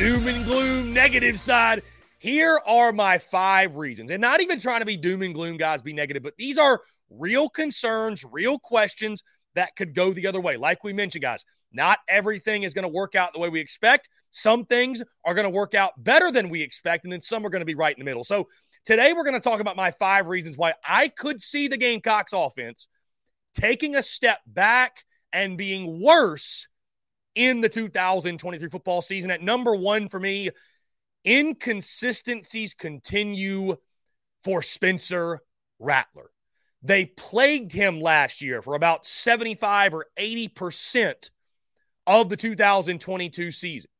Doom and gloom negative side. Here are my five reasons. And not even trying to be doom and gloom, guys, be negative, but these are real concerns, real questions that could go the other way. Like we mentioned, guys, not everything is going to work out the way we expect. Some things are going to work out better than we expect, and then some are going to be right in the middle. So today we're going to talk about my five reasons why I could see the Gamecocks offense taking a step back and being worse in the 2023 football season. At number one for me, inconsistencies continue for Spencer Rattler. They plagued him last year for about 75 or 80% of the 2022 season.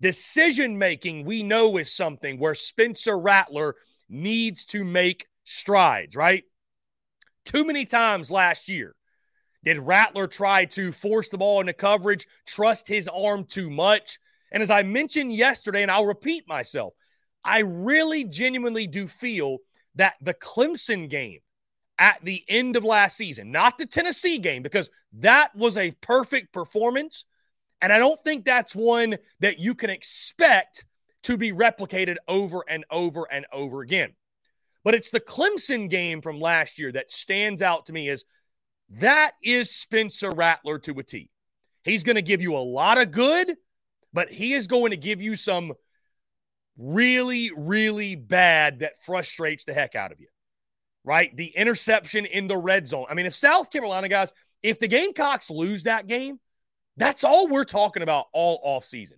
Decision making, we know, is something where Spencer Rattler needs to make strides, right? Too many times last year, did Rattler try to force the ball into coverage, trust his arm too much? And as I mentioned yesterday, and I'll repeat myself, I really genuinely do feel that the Clemson game at the end of last season, not the Tennessee game, because that was a perfect performance. And I don't think that's one that you can expect to be replicated over and over and over again. But it's the Clemson game from last year that stands out to me as that is Spencer Rattler to a T. He's going to give you a lot of good, but he is going to give you some really, really bad that frustrates the heck out of you. Right? The interception in the red zone. I mean, if South Carolina guys, if the Gamecocks lose that game, that's all we're talking about all off season.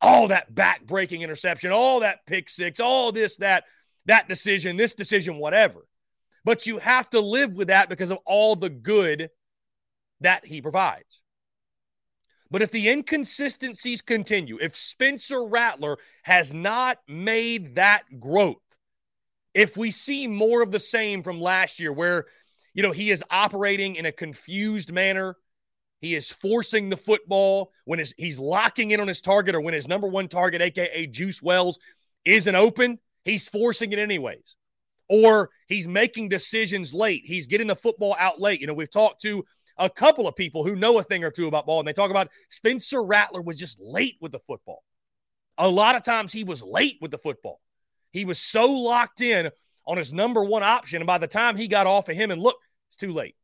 All that back breaking interception, all that pick six, all this, that, that decision, this decision, whatever. But you have to live with that because of all the good that he provides. But if the inconsistencies continue, if Spencer Rattler has not made that growth, if we see more of the same from last year where, you know, he is operating in a confused manner, he is forcing the football when he's locking in on his target or when his number one target, aka Juice Wells, isn't open, he's forcing it anyways. Or he's making decisions late. He's getting the football out late. You know, we've talked to a couple of people who know a thing or two about ball, and they talk about Spencer Rattler was just late with the football. A lot of times he was late with the football. He was so locked in on his number one option, and by the time he got off of him, and look, it's too late.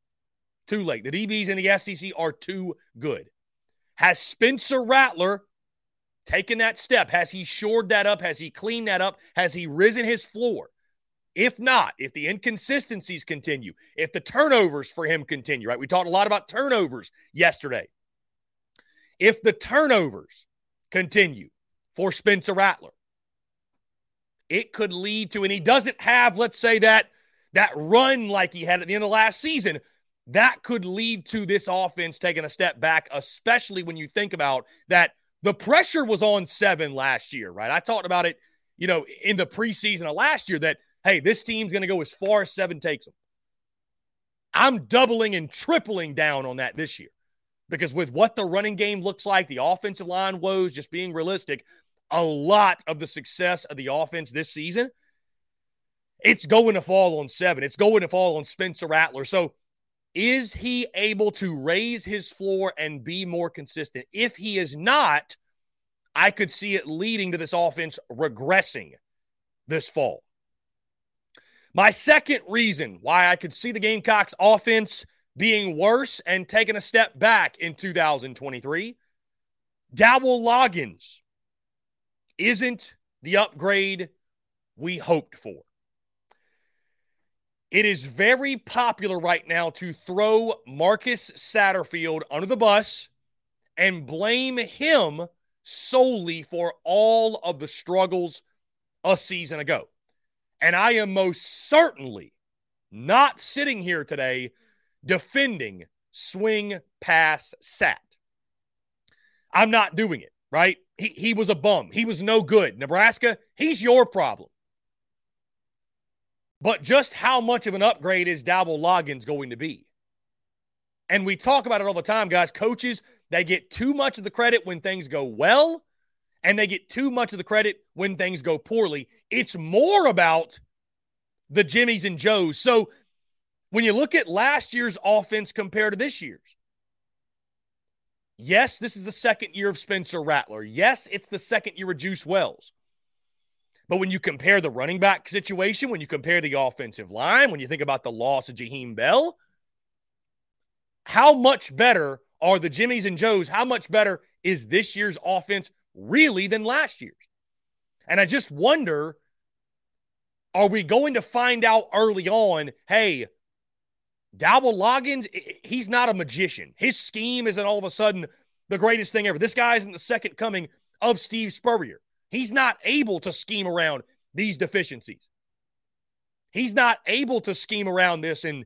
Too late. The DBs in the SEC are too good. Has Spencer Rattler taken that step? Has he shored that up? Has he cleaned that up? Has he risen his floor? If not, if the inconsistencies continue, if the turnovers for him continue, right? We talked a lot about turnovers yesterday. If the turnovers continue for Spencer Rattler, it could lead to, and he doesn't have, let's say, that that run like he had at the end of last season. That could lead to this offense taking a step back, especially when you think about that the pressure was on seven last year, right? I talked about it, you know, in the preseason of last year that hey, this team's going to go as far as seven takes them. I'm doubling and tripling down on that this year because with what the running game looks like, the offensive line woes, just being realistic, a lot of the success of the offense this season, it's going to fall on seven. It's going to fall on Spencer Rattler. So, is he able to raise his floor and be more consistent? If he is not, I could see it leading to this offense regressing this fall. My second reason why I could see the Gamecocks offense being worse and taking a step back in 2023 Dowell Loggins isn't the upgrade we hoped for. It is very popular right now to throw Marcus Satterfield under the bus and blame him solely for all of the struggles a season ago. And I am most certainly not sitting here today defending swing pass sat. I'm not doing it, right? He, he was a bum. He was no good. Nebraska, he's your problem. But just how much of an upgrade is Dowell Loggins going to be? And we talk about it all the time, guys. Coaches, they get too much of the credit when things go well and they get too much of the credit when things go poorly. It's more about the Jimmies and Joes. So when you look at last year's offense compared to this year's, yes, this is the second year of Spencer Rattler. Yes, it's the second year of Juice Wells. But when you compare the running back situation, when you compare the offensive line, when you think about the loss of Jaheim Bell, how much better are the Jimmies and Joes? How much better is this year's offense really than last year's. And I just wonder are we going to find out early on, hey, Dowell Loggins, he's not a magician. His scheme isn't all of a sudden the greatest thing ever. This guy isn't the second coming of Steve Spurrier. He's not able to scheme around these deficiencies. He's not able to scheme around this and,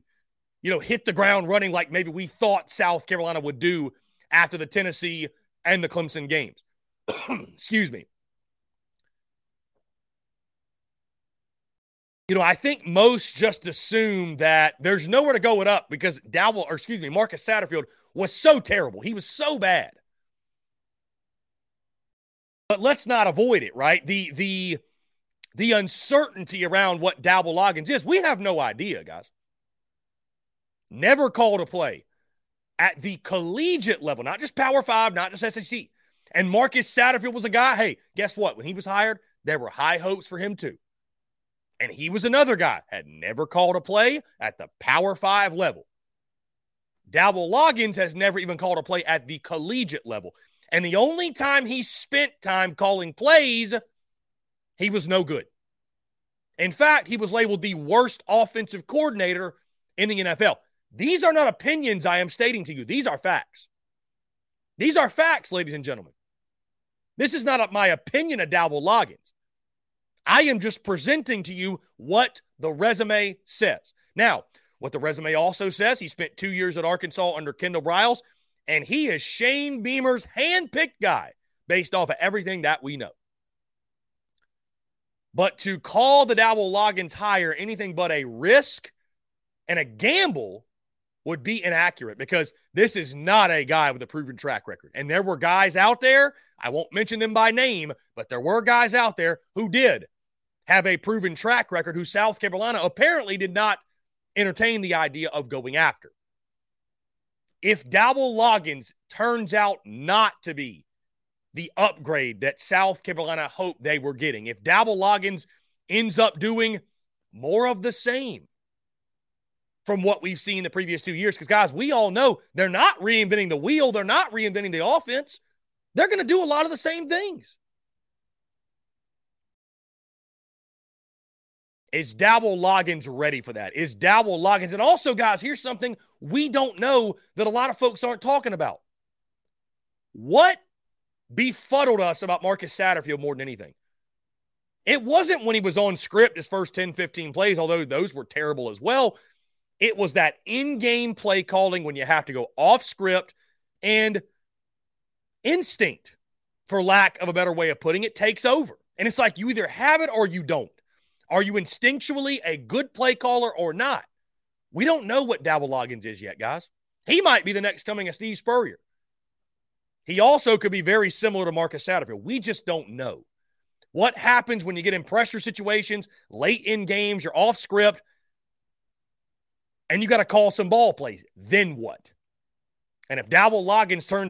you know, hit the ground running like maybe we thought South Carolina would do after the Tennessee and the Clemson games. Excuse me. You know, I think most just assume that there's nowhere to go it up because Dowell, or excuse me, Marcus Satterfield was so terrible. He was so bad. But let's not avoid it, right? The the the uncertainty around what Dowell Loggins is, we have no idea, guys. Never called a play at the collegiate level, not just Power Five, not just SEC And Marcus Satterfield was a guy, hey, guess what? When he was hired, there were high hopes for him too. And he was another guy, had never called a play at the Power Five level. Dowell Loggins has never even called a play at the collegiate level. And the only time he spent time calling plays, he was no good. In fact, he was labeled the worst offensive coordinator in the NFL. These are not opinions I am stating to you, these are facts. These are facts, ladies and gentlemen. This is not my opinion of Dowell Loggins. I am just presenting to you what the resume says. Now, what the resume also says, he spent two years at Arkansas under Kendall Briles, and he is Shane Beamer's handpicked guy based off of everything that we know. But to call the Dowell Loggins hire anything but a risk and a gamble would be inaccurate because this is not a guy with a proven track record. And there were guys out there, I won't mention them by name, but there were guys out there who did have a proven track record who South Carolina apparently did not entertain the idea of going after. If Dowell Loggins turns out not to be the upgrade that South Carolina hoped they were getting, if Dowell Loggins ends up doing more of the same from what we've seen the previous two years, because guys, we all know they're not reinventing the wheel, they're not reinventing the offense. They're going to do a lot of the same things. Is Dowell Loggins ready for that? Is Dowell Loggins? And also, guys, here's something we don't know that a lot of folks aren't talking about. What befuddled us about Marcus Satterfield more than anything? It wasn't when he was on script his first 10, 15 plays, although those were terrible as well. It was that in game play calling when you have to go off script and instinct, for lack of a better way of putting it, takes over. And it's like you either have it or you don't. Are you instinctually a good play caller or not? We don't know what Dowell Loggins is yet, guys. He might be the next coming of Steve Spurrier. He also could be very similar to Marcus Satterfield. We just don't know. What happens when you get in pressure situations, late in games, you're off script, and you got to call some ball plays? Then what? And if Dowell Loggins turns.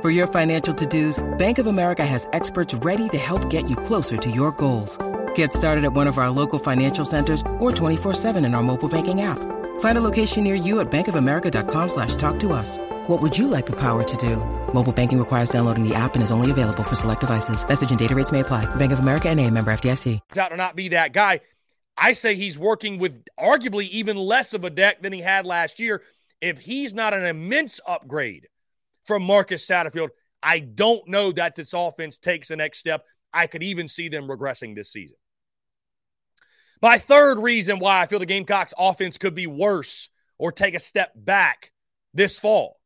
For your financial to-dos, Bank of America has experts ready to help get you closer to your goals. Get started at one of our local financial centers or 24-7 in our mobile banking app. Find a location near you at bankofamerica.com slash talk to us. What would you like the power to do? Mobile banking requires downloading the app and is only available for select devices. Message and data rates may apply. Bank of America and a member FDIC. Out to not be that guy. I say he's working with arguably even less of a deck than he had last year. If he's not an immense upgrade from Marcus Satterfield, I don't know that this offense takes the next step. I could even see them regressing this season. My third reason why I feel the Gamecocks offense could be worse or take a step back this fall.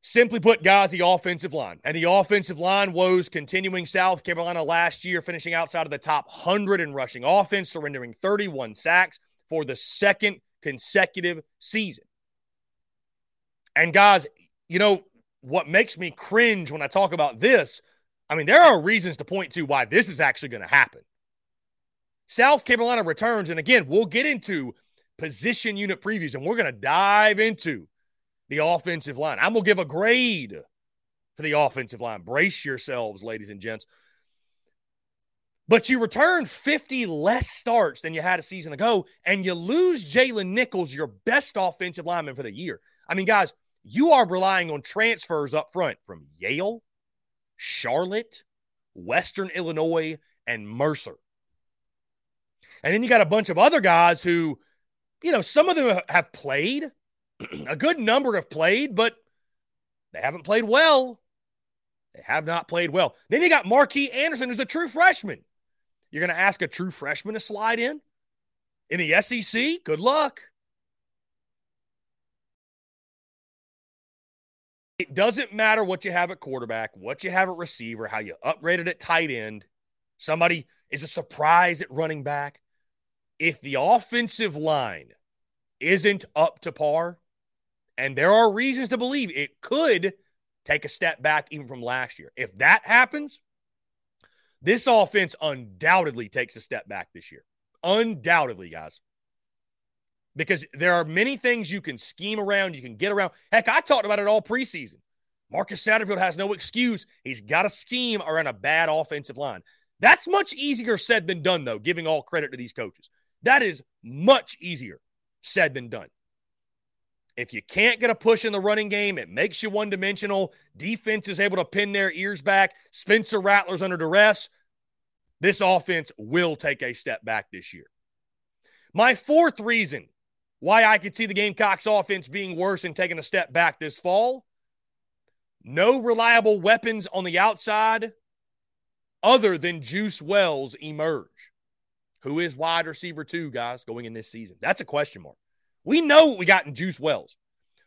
Simply put, guys, the offensive line. And the offensive line woes continuing South Carolina last year, finishing outside of the top 100 in rushing offense, surrendering 31 sacks for the second consecutive season. And guys, you know, what makes me cringe when I talk about this, I mean, there are reasons to point to why this is actually going to happen. South Carolina returns, and again, we'll get into position unit previews, and we're going to dive into the offensive line. I'm going to give a grade for the offensive line. Brace yourselves, ladies and gents. But you return 50 less starts than you had a season ago, and you lose Jalen Nichols, your best offensive lineman for the year. I mean, guys, you are relying on transfers up front from Yale, Charlotte, Western Illinois, and Mercer. And then you got a bunch of other guys who, you know, some of them have played, a good number have played, but they haven't played well. They have not played well. Then you got Marquis Anderson, who's a true freshman. You're going to ask a true freshman to slide in in the SEC? Good luck. It doesn't matter what you have at quarterback, what you have at receiver, how you upgraded at tight end. Somebody is a surprise at running back. If the offensive line isn't up to par, and there are reasons to believe it could take a step back even from last year. If that happens, this offense undoubtedly takes a step back this year. Undoubtedly, guys. Because there are many things you can scheme around, you can get around. Heck, I talked about it all preseason. Marcus Satterfield has no excuse. He's got a scheme around a bad offensive line. That's much easier said than done, though, giving all credit to these coaches. That is much easier said than done. If you can't get a push in the running game, it makes you one dimensional. Defense is able to pin their ears back. Spencer Rattler's under duress. This offense will take a step back this year. My fourth reason why I could see the Gamecocks offense being worse and taking a step back this fall no reliable weapons on the outside other than Juice Wells emerge. Who is wide receiver two, guys, going in this season? That's a question mark. We know what we got in Juice Wells.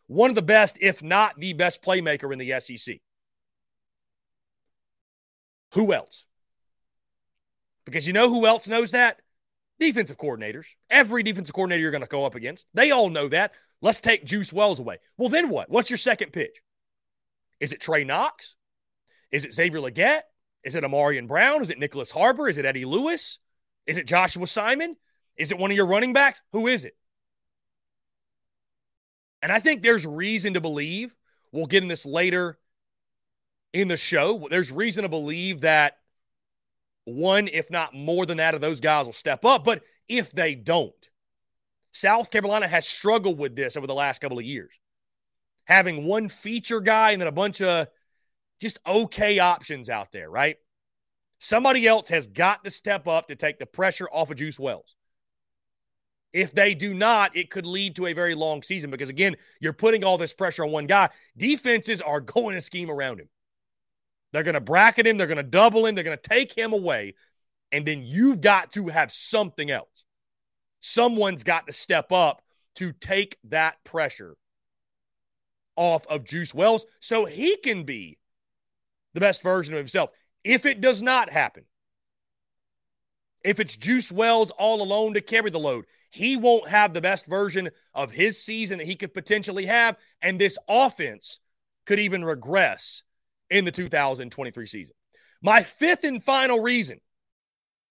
One of the best, if not the best playmaker in the SEC. Who else? Because you know who else knows that? Defensive coordinators. Every defensive coordinator you're going to go up against. They all know that. Let's take Juice Wells away. Well, then what? What's your second pitch? Is it Trey Knox? Is it Xavier Legette? Is it Ahmarean Brown? Is it Nicholas Harbor? Is it Eddie Lewis? Is it Joshua Simon? Is it one of your running backs? Who is it? And I think there's reason to believe, we'll get in this later in the show. There's reason to believe that one, if not more than that, of those guys will step up. But if they don't, South Carolina has struggled with this over the last couple of years. Having one feature guy and then a bunch of just okay options out there, right? Somebody else has got to step up to take the pressure off of Juice Wells. If they do not, it could lead to a very long season because, again, you're putting all this pressure on one guy. Defenses are going to scheme around him. They're going to bracket him, they're going to double him, they're going to take him away. And then you've got to have something else. Someone's got to step up to take that pressure off of Juice Wells so he can be the best version of himself. If it does not happen, if it's Juice Wells all alone to carry the load, he won't have the best version of his season that he could potentially have. And this offense could even regress in the 2023 season. My fifth and final reason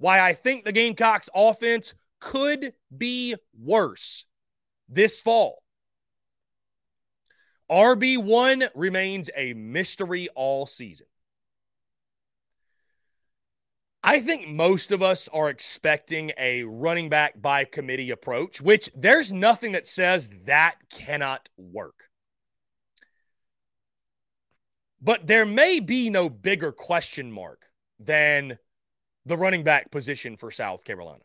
why I think the Gamecocks offense could be worse this fall. RB1 remains a mystery all season. I think most of us are expecting a running back by committee approach, which there's nothing that says that cannot work. But there may be no bigger question mark than the running back position for South Carolina.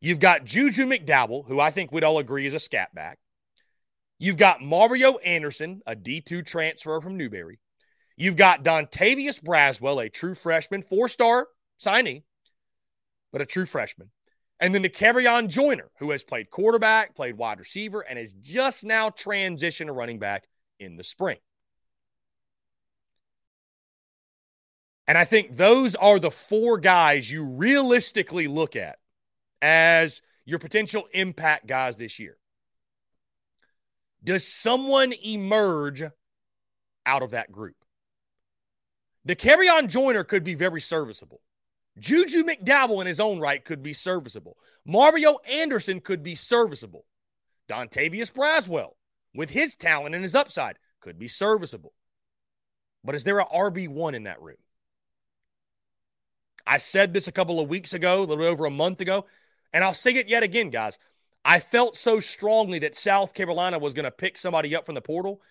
You've got Juju McDowell, who I think we'd all agree is a scat back. You've got Mario Anderson, a D2 transfer from Newberry. You've got Dontavius Braswell, a true freshman, four star signing, but a true freshman. And then Dakereon Joyner, who has played quarterback, played wide receiver, and is just now transitioned to running back in the spring. And I think those are the four guys you realistically look at as your potential impact guys this year. Does someone emerge out of that group? Dakereon Joyner could be very serviceable. Juju McDowell in his own right could be serviceable. Mario Anderson could be serviceable. Dontavius Braswell, with his talent and his upside, could be serviceable. But is there a RB1 in that room? I said this a couple of weeks ago, a little over a month ago, and I'll say it yet again, guys. I felt so strongly that South Carolina was going to pick somebody up from the portal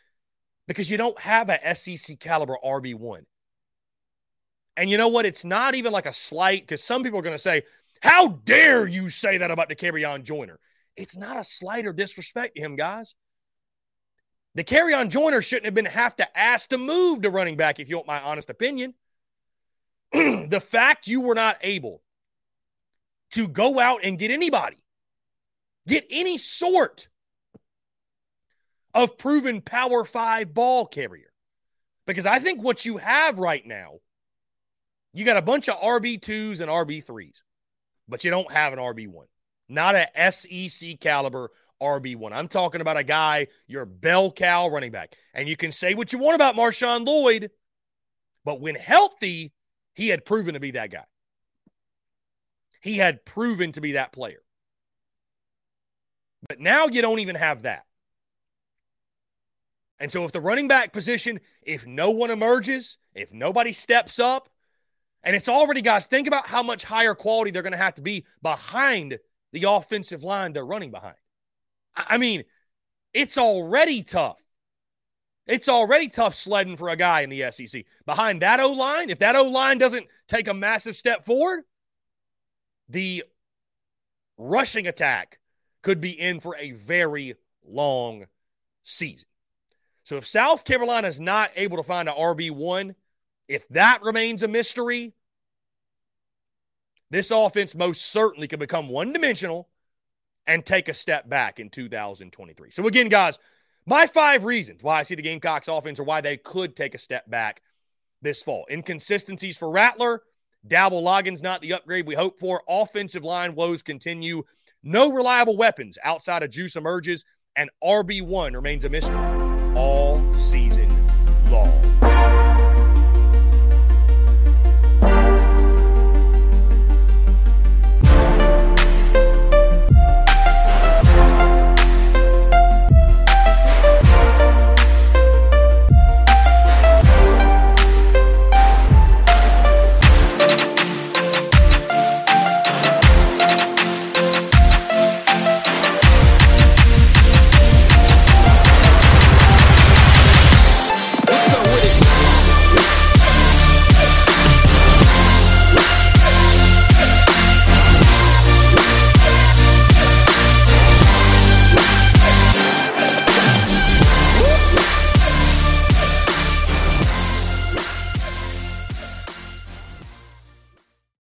because you don't have a SEC caliber RB1. And you know what? It's not even like a slight because some people are going to say, How dare you say that about Dakereon Joyner? It's not a slight or disrespect to him, guys. Dakereon Joyner shouldn't have been have to ask to move to running back, if you want my honest opinion. the fact you were not able to go out and get anybody, get any sort of proven power five ball carrier. Because I think what you have right now, you got a bunch of RB2s and RB3s, but you don't have an RB1. Not a SEC caliber RB1. I'm talking about a guy, your bell cow running back. And you can say what you want about Marshawn Lloyd, but when healthy, he had proven to be that guy. He had proven to be that player. But now you don't even have that. And so, if the running back position, if no one emerges, if nobody steps up, and it's already, guys, think about how much higher quality they're going to have to be behind the offensive line they're running behind. I mean, it's already tough. It's already tough sledding for a guy in the SEC. Behind that O line, if that O line doesn't take a massive step forward, the rushing attack could be in for a very long season. So if South Carolina is not able to find an RB1, if that remains a mystery, this offense most certainly could become one dimensional and take a step back in 2023. So, again, guys, my five reasons why I see the Gamecocks offense or why they could take a step back this fall. Inconsistencies for Rattler. Dowell Loggins not the upgrade we hope for. Offensive line woes continue. No reliable weapons outside of Juice emerges. And RB1 remains a mystery all season.